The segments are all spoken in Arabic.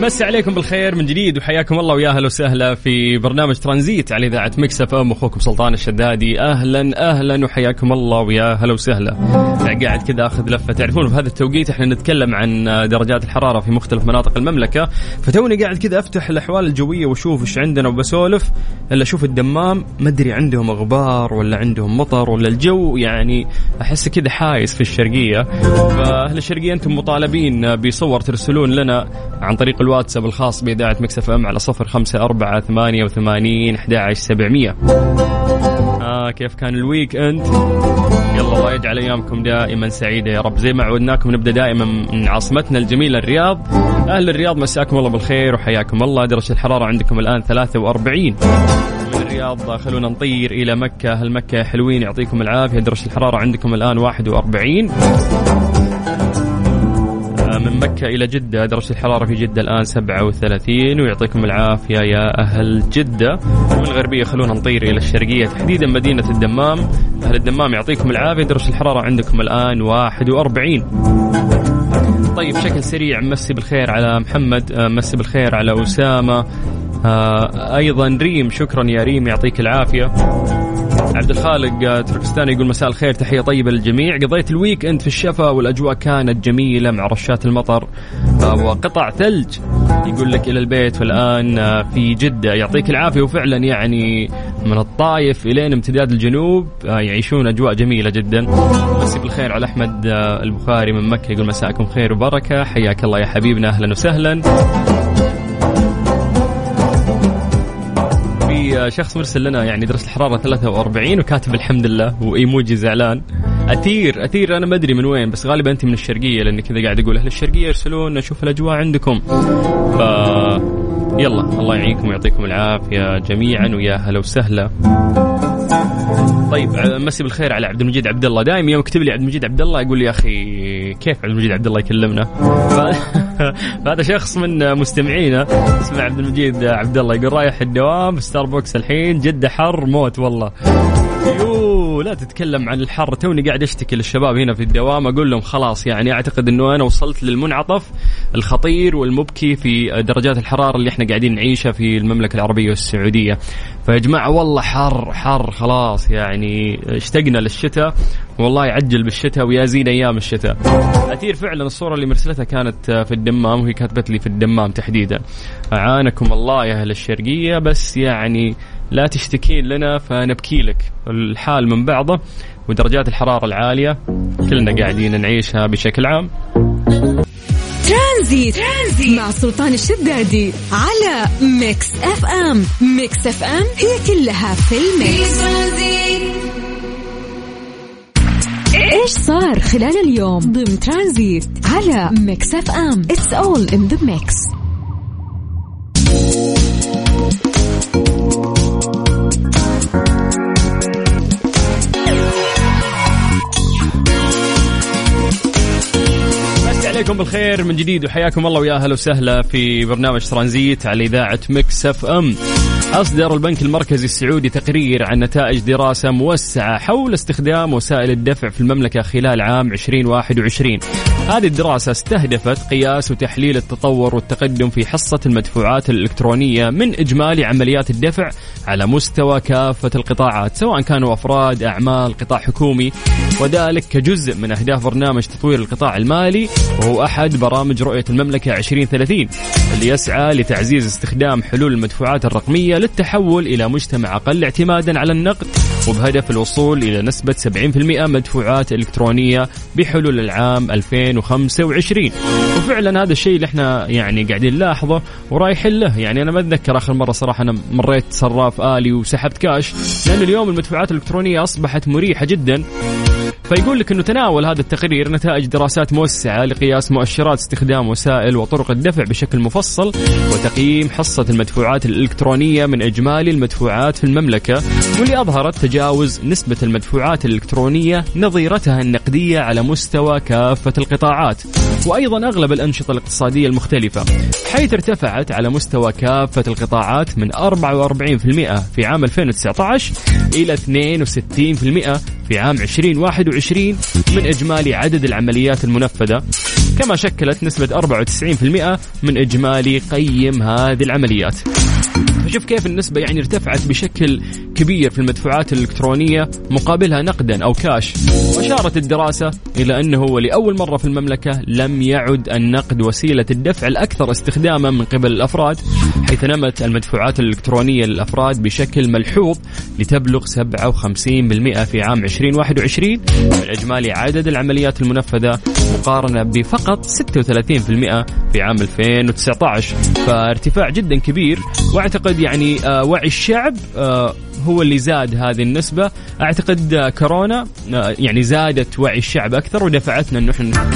مسي عليكم بالخير من جديد وحياكم الله ويا أهلا وسهلا في برنامج ترانزيت على إذاعة Mix FM. أخوكم سلطان الشدادي. أهلا أهلا وحياكم الله ويا أهلا وسهلا. قاعد كذا أخذ لفة. تعرفون في هذا التوقيت إحنا نتكلم عن درجات الحرارة في مختلف مناطق المملكة. فتوني قاعد كذا أفتح الأحوال الجوية وأشوف إيش عندنا وبسولف. إلا أشوف الدمام ما أدري عندهم غبار ولا عندهم مطر ولا الجو يعني أحس كذا حايس في الشرقية. فأهل الشرقية أنتم مطالبين بصور ترسلون لنا عن طريق الواتساب الخاص بإذاعة Mix FM على صفر خمسة أربعة ثمانية وثمانين أحد سبعمية. آه كيف كان ال weekend يلا الله يجعل أيامكم دائما سعيدة يا رب. زي ما عودناكم نبدأ دائما من عاصمتنا الجميلة الرياض. أهل الرياض مساكم الله بالخير وحياكم الله. درجة الحرارة عندكم الآن 43 من الرياض خلونا نطير إلى مكة. أهل مكة حلوين يعطيكم العافية. درجة الحرارة عندكم الآن 41 من مكة إلى جدة. درجة الحرارة في جدة الآن 37 ويعطيكم العافية يا أهل جدة. ومن الغربية خلونا نطير إلى الشرقية. تحديدا مدينة الدمام. أهل الدمام يعطيكم العافية. درجة الحرارة عندكم الآن 41 طيب بشكل سريع مسي بالخير على محمد مسي بالخير على أسامة. آه، أيضا ريم شكرا يا ريم يعطيك العافية. عبد الخالق تركستاني يقول مساء الخير تحية طيبة للجميع. قضيت ال weekend في الشفا والأجواء كانت جميلة مع رشات المطر وقطع ثلج يقول لك إلى البيت. والان في جدة. يعطيك العافية. وفعلا يعني من الطايف إلين امتداد الجنوب يعيشون أجواء جميلة جدا. مسي بالخير على أحمد البخاري من مكة يقول مساءكم خير وبركة. حياك الله يا حبيبنا. أهلا وسهلا. شخص مرسل لنا يعني درجه الحرارة 43 وكاتب الحمد لله وإيموجي زعلان. أثير أثير أنا ما أدري من وين بس غالبا أنت من الشرقية لاني كذا قاعد أقول أهل الشرقية يرسلون نشوف الأجواء عندكم. ف يلا الله يعينكم ويعطيكم العافية جميعا ويا هلا وسهلا. طيب مسي بالخير على عبد المجيد عبد الله دائما يوم يكتب لي عبد المجيد عبد الله يقول لي يا أخي كيف عبد المجيد عبد الله يكلمنا فهذا شخص من مستمعينا اسمه عبد المجيد عبد الله يقول رايح الدوام ستاربكس الحين جدة حر موت والله. يو لا تتكلم عن الحر. توني قاعد اشتكي للشباب هنا في الدوام. أقول لهم خلاص يعني أعتقد إنه أنا وصلت للمنعطف الخطير والمبكي في درجات الحرارة اللي إحنا قاعدين نعيشها في المملكة العربية والسعودية. فيا جماعة والله حر حر خلاص يعني اشتقنا للشتاء. والله يعجل بالشتاء ويا زين أيام الشتاء. أثير فعلا الصورة اللي مرسلتها كانت في الدمام وهي كاتبت لي في الدمام تحديدا. أعانكم الله يا أهل الشرقية بس يعني لا تشتكين لنا فنبكي لك. الحال من بعضه ودرجات الحرارة العالية كلنا قاعدين نعيشها بشكل عام. ترانزيت, ترانزيت مع سلطان الشدادي على Mix FM. Mix FM هي كلها في ال mix. إيش صار خلال اليوم ضمن ترانزيت على Mix FM؟ It's all in the mix عليكم بالخير من جديد وحياكم الله ويا أهلا وسهلا في برنامج ترانزيت على إذاعة Mix FM. أصدر البنك المركزي السعودي تقرير عن نتائج دراسة موسعة حول استخدام وسائل الدفع في المملكة خلال عام 2021. هذه الدراسة استهدفت قياس وتحليل التطور والتقدم في حصة المدفوعات الإلكترونية من إجمالي عمليات الدفع على مستوى كافة القطاعات سواء كانوا أفراد، أعمال، قطاع حكومي وذلك كجزء من أهداف برنامج تطوير القطاع المالي وهو أحد برامج رؤية المملكة 2030 اللي يسعى لتعزيز استخدام حلول المدفوعات الرقمية للتحول إلى مجتمع أقل اعتمادا على النقد وبهدف الوصول إلى نسبة 70% مدفوعات إلكترونية بحلول العام 2025 وفعلا هذا الشيء اللي إحنا يعني قاعدين نلاحظه ورايحين له. يعني أنا ما أتذكر آخر مرة صراحة أنا مريت صراف آلي وسحبت كاش لأن اليوم المدفوعات الإلكترونية أصبحت مريحة جدا. فيقول لك إنه تناول هذا التقرير نتائج دراسات موسعة لقياس مؤشرات استخدام وسائل وطرق الدفع بشكل مفصل وتقييم حصة المدفوعات الإلكترونية من إجمالي المدفوعات في المملكة واللي أظهرت تجاوز نسبة المدفوعات الإلكترونية نظيرتها النقدية على مستوى كافة القطاعات. وأيضا أغلب الأنشطة الاقتصادية المختلفة حيث ارتفعت على مستوى كافة القطاعات من 44% في عام 2019 إلى 62% في عام 2021 من إجمالي عدد العمليات المنفذة. كما شكلت نسبة 94% من إجمالي قيم هذه العمليات. فشوف كيف النسبة يعني ارتفعت بشكل كبير في المدفوعات الإلكترونية مقابلها نقدا أو كاش. وأشارت الدراسة إلى أنه لأول مرة في المملكة لم يعد النقد وسيلة الدفع الأكثر استخداما من قبل الأفراد حيث نمت المدفوعات الإلكترونية للأفراد بشكل ملحوظ لتبلغ 57% في عام 2021 من إجمالي عدد العمليات المنفذة مقارنة بفقط 36% في عام 2019 فارتفاع جدا كبير وأعتقد يعني آه، وعي الشعب آه، هو اللي زاد هذه النسبة. أعتقد آه، كورونا يعني زادت وعي الشعب أكثر ودفعتنا أنه إحنا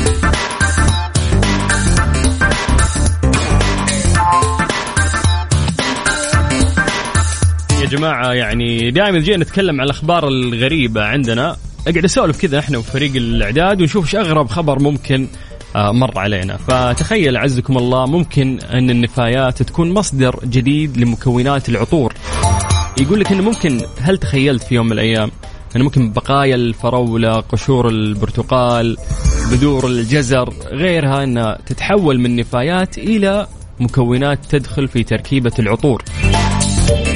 يا جماعة يعني دائما جينا نتكلم عن الأخبار الغريبة عندنا. أقعد أسولف كذا إحنا وفريق الإعداد ونشوف إيش أغرب خبر ممكن آه، مر علينا. فتخيل عزكم الله ممكن أن النفايات تكون مصدر جديد لمكونات العطور. يقول لك أنه ممكن هل تخيلت في يوم من الأيام أنه ممكن بقايا الفراولة قشور البرتقال بذور الجزر غيرها أنها تتحول من نفايات إلى مكونات تدخل في تركيبة العطور؟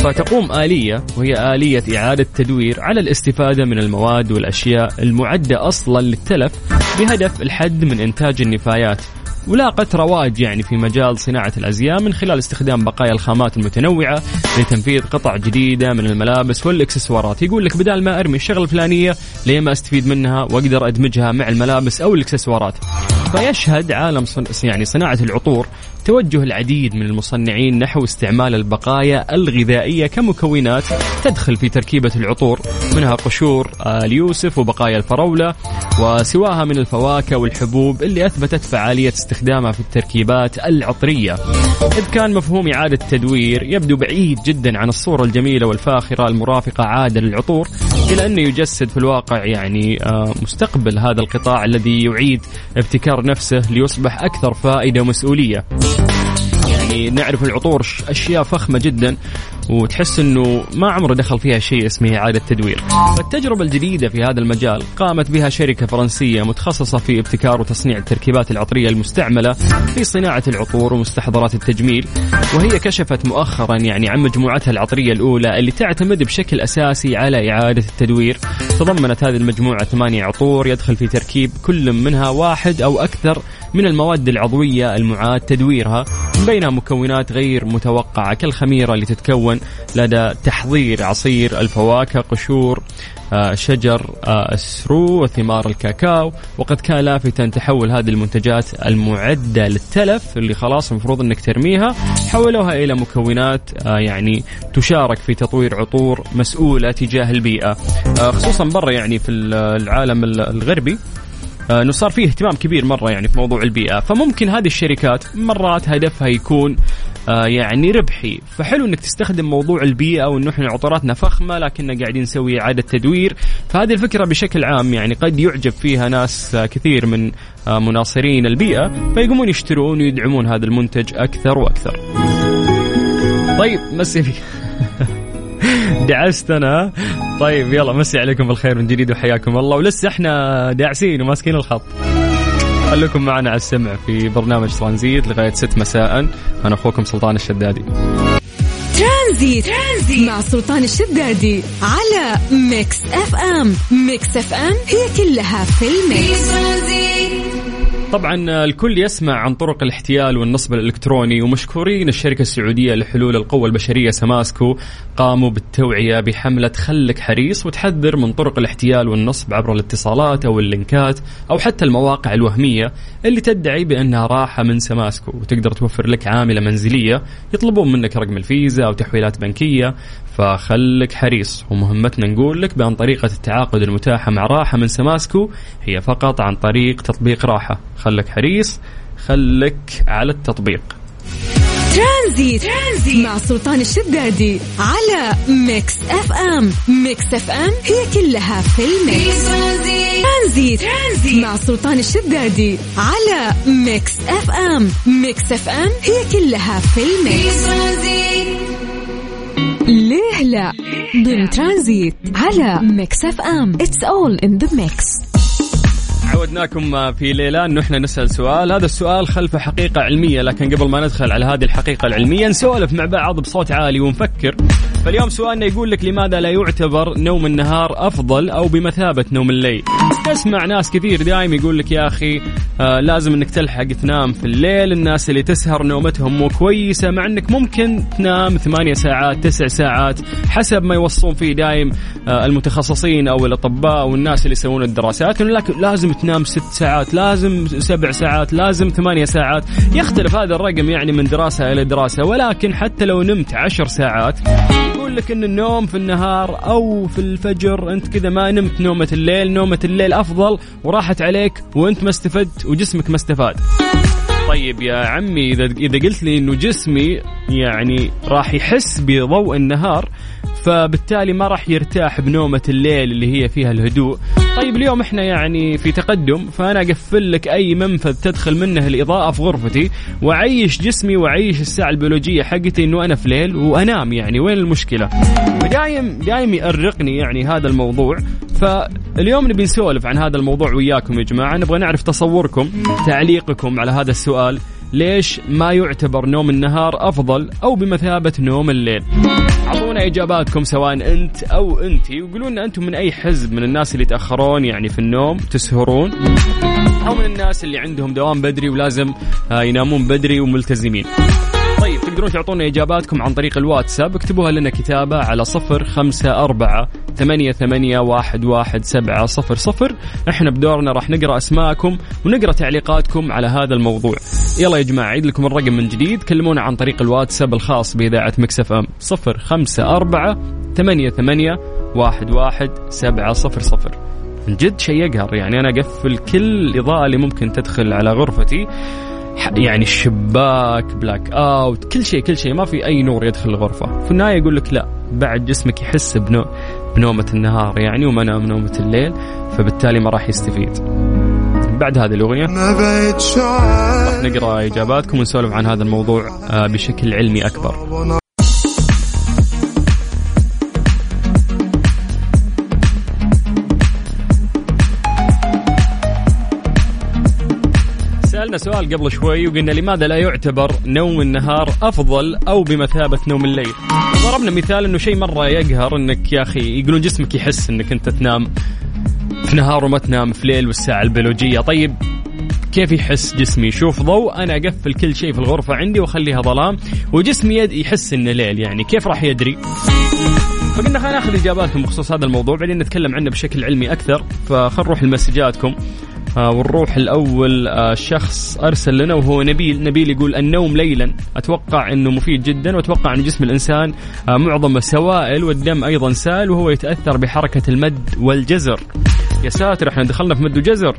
فتقوم آلية وهي آلية إعادة تدوير على الاستفادة من المواد والأشياء المعدة أصلا للتلف بهدف الحد من إنتاج النفايات. ولاقت رواج يعني في مجال صناعة الأزياء من خلال استخدام بقايا الخامات المتنوعة لتنفيذ قطع جديدة من الملابس والإكسسوارات. يقول لك بدال ما أرمي الشغلة الفلانية ليه ما أستفيد منها وأقدر أدمجها مع الملابس أو الإكسسوارات؟ فيشهد عالم صن... يعني صناعة العطور توجه العديد من المصنعين نحو استعمال البقايا الغذائية كمكونات تدخل في تركيبة العطور منها قشور اليوسف وبقايا الفراولة وسواها من الفواكه والحبوب اللي أثبتت فعالية استخدامها في التركيبات العطرية. إذ كان مفهوم إعادة التدوير يبدو بعيد جدا عن الصورة الجميلة والفاخرة المرافقة عادة للعطور إلى أنه يجسد في الواقع يعني آه، مستقبل هذا القطاع الذي يعيد ابتكار نفسه ليصبح أكثر فائدة ومسؤولية يعني نعرف العطور أشياء فخمة جدا وتحس إنه ما عمره دخل فيها شيء اسمه إعادة تدوير. فالتجربه الجديدة في هذا المجال قامت بها شركة فرنسية متخصصة في ابتكار وتصنيع التركيبات العطرية المستعملة في صناعة العطور ومستحضرات التجميل وهي كشفت مؤخرا يعني عن مجموعتها العطرية الأولى اللي تعتمد بشكل أساسي على إعادة التدوير. تضمنت هذه المجموعة ثمانية عطور يدخل في تركيب كل منها واحد أو أكثر من المواد العضوية المعاد تدويرها بينها مكونات غير متوقعة كالخميرة اللي تتكون لدى تحضير عصير الفواكه قشور آه، شجر آه، السرو وثمار الكاكاو وقد كان لافتا تحول هذه المنتجات المعدة للتلف اللي خلاص المفروض إنك ترميها حولوها إلى مكونات آه، يعني تشارك في تطوير عطور مسؤولة تجاه البيئة. خصوصا برا يعني في العالم الغربي آه، إنه صار فيه اهتمام كبير مرة يعني في موضوع البيئة. فممكن هذه الشركات مرات هدفها يكون آه، يعني ربحي. فحلو إنك تستخدم موضوع البيئة وإنه إحنا عطوراتنا فخمة لكننا قاعدين نسوي إعادة تدوير. فهذه الفكرة بشكل عام يعني قد يعجب فيها ناس آه، كثير من مناصرين البيئة فيقومون يشترون ويدعمون هذا المنتج أكثر وأكثر. طيب مسي دعست أنا طيب يلا مسي عليكم بالخير من جديد وحياكم الله. ولسه إحنا داعسين وماسكين الخط. خليكم معنا على السمع في برنامج ترانزيت لغاية 6 مساء. أنا أخوكم سلطان الشدادي. ترانزيت. ترانزيت. مع سلطان الشدادي على Mix FM. Mix FM هي كلها في ال mix. طبعا الكل يسمع عن طرق الاحتيال والنصب الإلكتروني ومشكورين الشركة السعودية لحلول القوى البشرية سماسكو قاموا بالتوعية بحملة خلك حريص وتحذر من طرق الاحتيال والنصب عبر الاتصالات أو اللينكات أو حتى المواقع الوهمية اللي تدعي بأنها راحة من سماسكو وتقدر توفر لك عاملة منزلية يطلبون منك رقم الفيزا أو تحويلات بنكية. فخلك حريص. ومهمتنا نقول لك بأن طريقة التعاقد المتاحة مع راحة من سماسكو هي فقط عن طريق تطبيق راحة. خلك حريص خلك على التطبيق. ترانزيت, ترانزيت مع سلطان الشدادي على Mix FM. Mix FM هي كلها في ال mix. ترانزيت, ترانزيت مع سلطان الشدادي على Mix FM. Mix FM هي كلها في ال mix. ليه لا؟ ضمن ترانزيت على Mix FM. It's all in the mix عودناكم في ليه لا انه إحنا نسأل سؤال، هذا السؤال خلفه حقيقة علمية، لكن قبل ما ندخل على هذه الحقيقة العلمية نسولف مع بعض بصوت عالي ونفكر. فاليوم سؤالنا يقول لك لماذا لا يعتبر نوم النهار أفضل أو بمثابة نوم الليل؟ تسمع ناس كثير دايم يقول لك يا أخي آه لازم إنك تلحق تنام في الليل، الناس اللي تسهر نومتهم مو كويسة مع إنك ممكن تنام ثمانية ساعات، تسع ساعات حسب ما يوصون فيه دايم آه المتخصصين أو الأطباء والناس اللي يسوون الدراسات إنه لازم تنام ست ساعات لازم سبع ساعات لازم ثمانية ساعات يختلف هذا الرقم يعني من دراسة إلى دراسة ولكن حتى لو نمت عشر ساعات يقول لك إن النوم في النهار أو في الفجر أنت كذا ما نمت نومة الليل نومة الليل أفضل وراحت عليك وأنت ما استفدت وجسمك ما استفاد. طيب يا عمي اذا إذا قلت لي إنه جسمي يعني راح يحس بضوء النهار فبالتالي ما راح يرتاح بنومة الليل اللي هي فيها الهدوء. طيب اليوم إحنا يعني في تقدم فأنا أقفل لك أي منفذ تدخل منه الإضاءة في غرفتي وأعيش جسمي وأعيش الساعة البيولوجية حقتي إنه أنا في ليل وأنام يعني. وين المشكلة؟ فدايم دايم يأرقني يعني هذا الموضوع. فاليوم نبي نسولف عن هذا الموضوع وياكم يا جماعة. نبغى نعرف تصوركم تعليقكم على هذا السؤال. ليش ما يعتبر نوم النهار أفضل أو بمثابة نوم الليل؟ أعطونا إجاباتكم سواء أنت أو أنتي. لنا أنتم من أي حزب من الناس اللي يتأخرون يعني في النوم تسهرون؟ أو من الناس اللي عندهم دوام بدري ولازم آه، ينامون بدري وملتزمين. تقدرون تعطونا إجاباتكم عن طريق الواتساب اكتبوها لنا كتابة على صفر خمسة أربعة ثمانية ثمانية واحد واحد سبعة صفر صفر. إحنا بدورنا راح نقرأ أسماءكم ونقرأ تعليقاتكم على هذا الموضوع. يلا يا جماعة عيد لكم الرقم من جديد. كلمونا عن طريق الواتساب الخاص بإذاعة مكسف أم. صفر خمسة أربعة ثمانية ثمانية واحد واحد سبعة صفر صفر. من جد شيء يقهر يعني أنا أقفل كل الإضاءة اللي ممكن تدخل على غرفتي. يعني الشباك blackout كل شيء كل شيء. ما في أي نور يدخل الغرفة. في النهاية يقول لك لا بعد جسمك يحس بنو بنومة النهار يعني وما نام نومة الليل فبالتالي ما راح يستفيد. بعد هذه الأغنية راح نقرأ إجاباتكم ونسولف عن هذا الموضوع آه، بشكل علمي أكبر. سألنا سؤال قبل شوي وقلنا لماذا لا يعتبر نوم النهار أفضل أو بمثابة نوم الليل؟ ضربنا مثال أنه شيء مرة يقهر أنك يا أخي يقولون جسمك يحس أنك أنت تنام في نهار وما تنام في ليل والساعة البيولوجية. طيب كيف يحس جسمي؟ يشوف ضوء أنا أقفل كل شيء في الغرفة عندي وأخليها ظلام وجسمي يحس إنه ليل يعني. كيف راح يدري؟ فقلنا خلينا ناخذ إجاباتكم بخصوص هذا الموضوع بعدين نتكلم عنه بشكل علمي أكثر فخل نروح لمسجاتكم. ونروح الأول آه شخص أرسل لنا وهو نبيل نبيل يقول النوم ليلا. أتوقع إنه مفيد جدا وأتوقع إن جسم الإنسان آه معظمه سوائل والدم أيضا سائل وهو يتأثر بحركة المد والجزر. يا ساتر إحنا دخلنا في مد وجزر.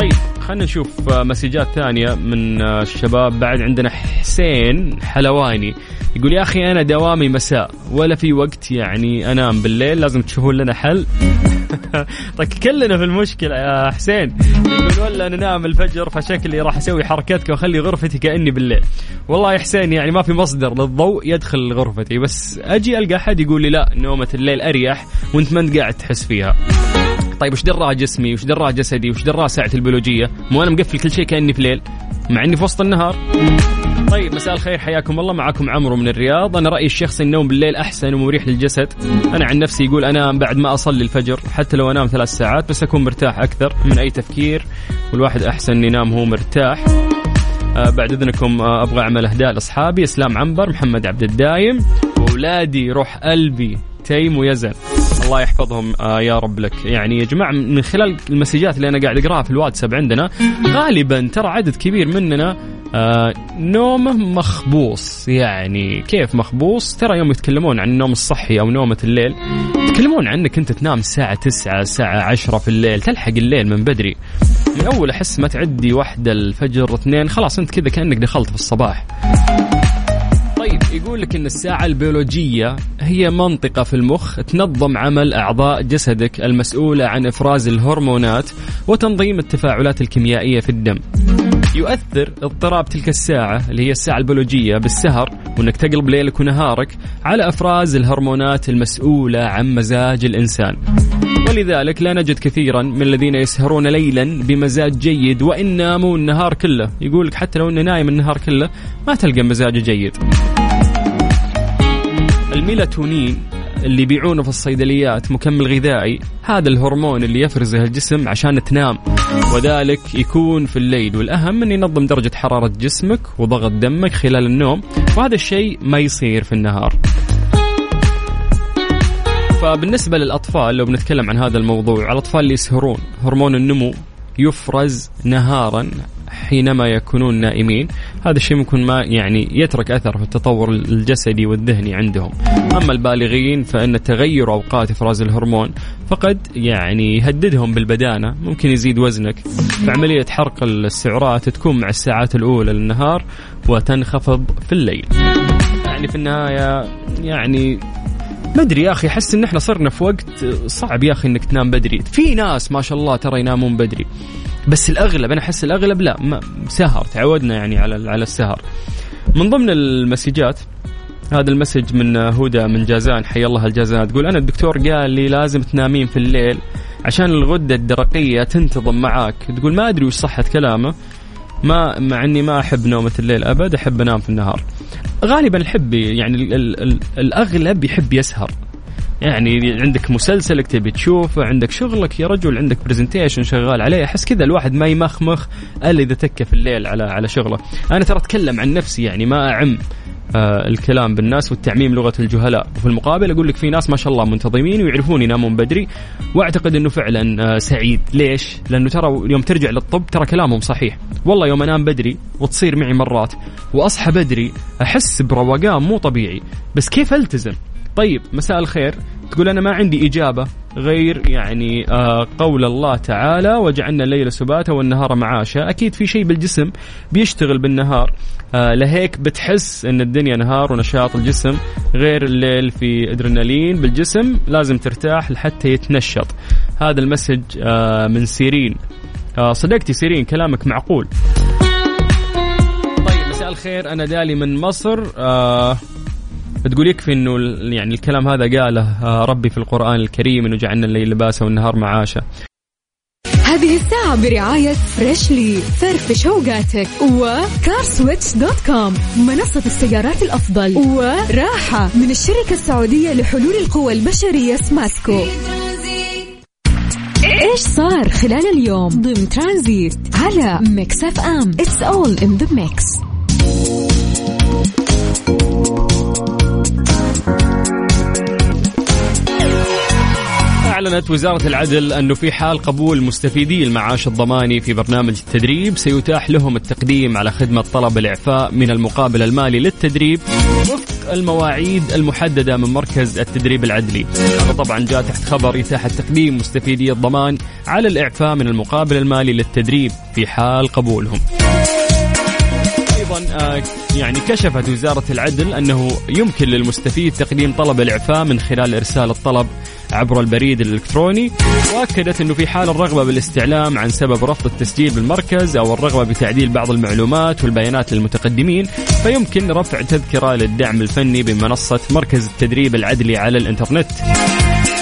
طيب. خلينا نشوف آه، مسجات ثانية من آه، الشباب. بعد عندنا حسين حلواني يقول يا أخي أنا دوامي مساء ولا في وقت يعني أنام بالليل لازم تشوفون لنا حل. طيب كلنا في المشكلة يا حسين. يقول ولا أنا نام الفجر فشكلي راح أسوي حركتك وأخلي غرفتي كأني بالليل. والله يا حسين يعني ما في مصدر للضوء يدخل غرفتي بس أجي ألقى أحد يقول لي لا نومة الليل أريح وأنت ما أنت قاعد تحس فيها. طيب وش دراه جسمي؟ وش دراه جسدي؟ وش دراه ساعتي البيولوجية؟ مو أنا مقفل كل شيء كأني في ليل مع أني في وسط النهار. طيب مساء الخير حياكم الله. معكم عمرو من الرياض. أنا رأيي الشخصي النوم بالليل أحسن ومريح للجسد. أنا عن نفسي يقول أنام بعد ما أصلي الفجر حتى لو أنام ثلاث ساعات بس أكون مرتاح أكثر من أي تفكير. والواحد أحسن ينام هو مرتاح. آه بعد إذنكم آه أبغى أعمل أهداء لأصحابي. أسلام عنبر محمد عبد الدايم. وأولادي روح قلبي. تيم ويزن الله يحفظهم آه يا رب لك. يعني يا جماعة من خلال المسجات اللي أنا قاعد أقراها في الواتساب عندنا غالبا ترى عدد كبير مننا آه نومه مخبوص. يعني كيف مخبوص؟ ترى يوم يتكلمون عن النوم الصحي أو نومة الليل يتكلمون عنك أنت تنام الساعة 9 الساعة 10 في الليل تلحق الليل من بدري. من أول أحس ما تعدي واحدة الفجر اثنين خلاص أنت كذا كأنك دخلت في الصباح. يقول لك إن الساعة البيولوجية هي منطقة في المخ تنظم عمل أعضاء جسدك المسؤولة عن إفراز الهرمونات وتنظيم التفاعلات الكيميائية في الدم. يؤثر اضطراب تلك الساعة اللي هي الساعة البيولوجية بالسهر وإنك تقلب ليلك ونهارك على إفراز الهرمونات المسؤولة عن مزاج الإنسان. ولذلك لا نجد كثيرا من الذين يسهرون ليلا بمزاج جيد وان ناموا النهار كله، يقول لك حتى لو إنه نايم النهار كله ما تلقى مزاجه جيد. الميلاتونين اللي يبيعونه في الصيدليات مكمل غذائي. هذا الهرمون اللي يفرزه الجسم عشان تنام. وذلك يكون في الليل. والأهم أن ينظم درجة حرارة جسمك وضغط دمك خلال النوم. وهذا الشيء ما يصير في النهار. فبالنسبة للأطفال لو بنتكلم عن هذا الموضوع الأطفال اللي يسهرون هرمون النمو يفرز نهارا حينما يكونون نائمين. هذا الشيء ممكن ما يعني يترك أثر في التطور الجسدي والذهني عندهم. أما البالغين فإن تغير أوقات إفراز الهرمون فقد يعني يهددهم بالبدانة ممكن يزيد وزنك. فعملية حرق السعرات تكون مع الساعات الأولى للنهار وتنخفض في الليل. يعني في النهاية يعني ما أدري يا أخي أحس إن إحنا صرنا في وقت صعب يا أخي إنك تنام بدري. في ناس ما شاء الله ترى ينامون بدري. بس الأغلب أنا أحس الأغلب لا ما سهر تعودنا يعني على على السهر. من ضمن المسجات هذا المسج من هدى من جازان حي الله الجازان تقول أنا الدكتور قال لي لازم تنامين في الليل عشان الغدة الدرقية تنتظم معاك. تقول ما أدري وش صحة كلامه ما مع إني ما أحب نومة الليل أبد أحب أنام في النهار. غالبا الحب يعني ال ال ال الأغلب يحب يسهر. يعني عندك مسلسلك تبي تشوفه عندك شغلك يا رجل عندك برزنتيشن شغال عليه أحس كذا الواحد ما يمخمخ إلا إذا تكه في الليل على على شغله. أنا ترى أتكلم عن نفسي يعني ما أعم آه الكلام بالناس والتعميم لغة الجهلاء. وفي المقابل أقول لك في ناس ما شاء الله منتظمين ويعرفون ينامون بدري وأعتقد إنه فعلا آه سعيد. ليش؟ لأنه ترى يوم ترجع للطب ترى كلامهم صحيح. والله يوم أنام بدري وتصير معي مرات وأصحى بدري أحس بروقان مو طبيعي بس كيف ألتزم؟ طيب مساء الخير. تقول أنا ما عندي إجابة غير يعني آه قول الله تعالى وجعلنا الليل سباتا والنهار معاشا. أكيد في شيء بالجسم بيشتغل بالنهار. آه لهيك بتحس أن الدنيا نهار ونشاط الجسم غير الليل في أدرينالين بالجسم لازم ترتاح لحتى يتنشط. هذا الـ message آه من سيرين. آه صدقتي سيرين كلامك معقول. طيب مساء الخير. أنا دالي من مصر. آه تقول يكفي إنه يعني الكلام هذا قاله آه، ربي في القرآن الكريم إنه جعلنا الليل لباسا والنهار معاشا. هذه الساعة برعاية Freshly فرفش اوقاتك و CarSwitch dot com منصة السيارات الأفضل وراحة من الشركة السعودية لحلول القوى البشرية سماسكو إيش صار خلال اليوم؟ ضمن ترانزيت على Mix FM. It's all in the mix أعلنت وزارة العدل أنه في حال قبول مستفيدي المعاش الضماني في برنامج التدريب سيتاح لهم التقديم على خدمة طلب الإعفاء من المقابل المالي للتدريب وفق المواعيد المحددة من مركز التدريب العدلي. هذا طبعا جاء تحت خبر إتاحة تقديم مستفيدي الضمان على الإعفاء من المقابل المالي للتدريب في حال قبولهم. أيضا آه، يعني كشفت وزارة العدل أنه يمكن للمستفيد تقديم طلب الإعفاء من خلال إرسال الطلب عبر البريد الإلكتروني وأكدت إنه في حال الرغبة بالاستعلام عن سبب رفض التسجيل بالمركز أو الرغبة بتعديل بعض المعلومات والبيانات للمتقدمين فيمكن رفع تذكرة للدعم الفني بمنصة مركز التدريب العدلي على الإنترنت.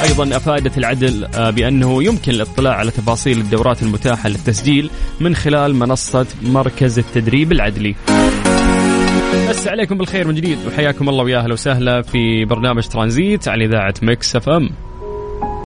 أيضا أفادت العدل آه، بأنه يمكن الاطلاع على تفاصيل الدورات المتاحة للتسجيل من خلال منصة مركز التدريب العدلي. بس عليكم بالخير من جديد وحياكم الله ويا أهلا وسهلا في برنامج ترانزيت على إذاعة مكس أف أم.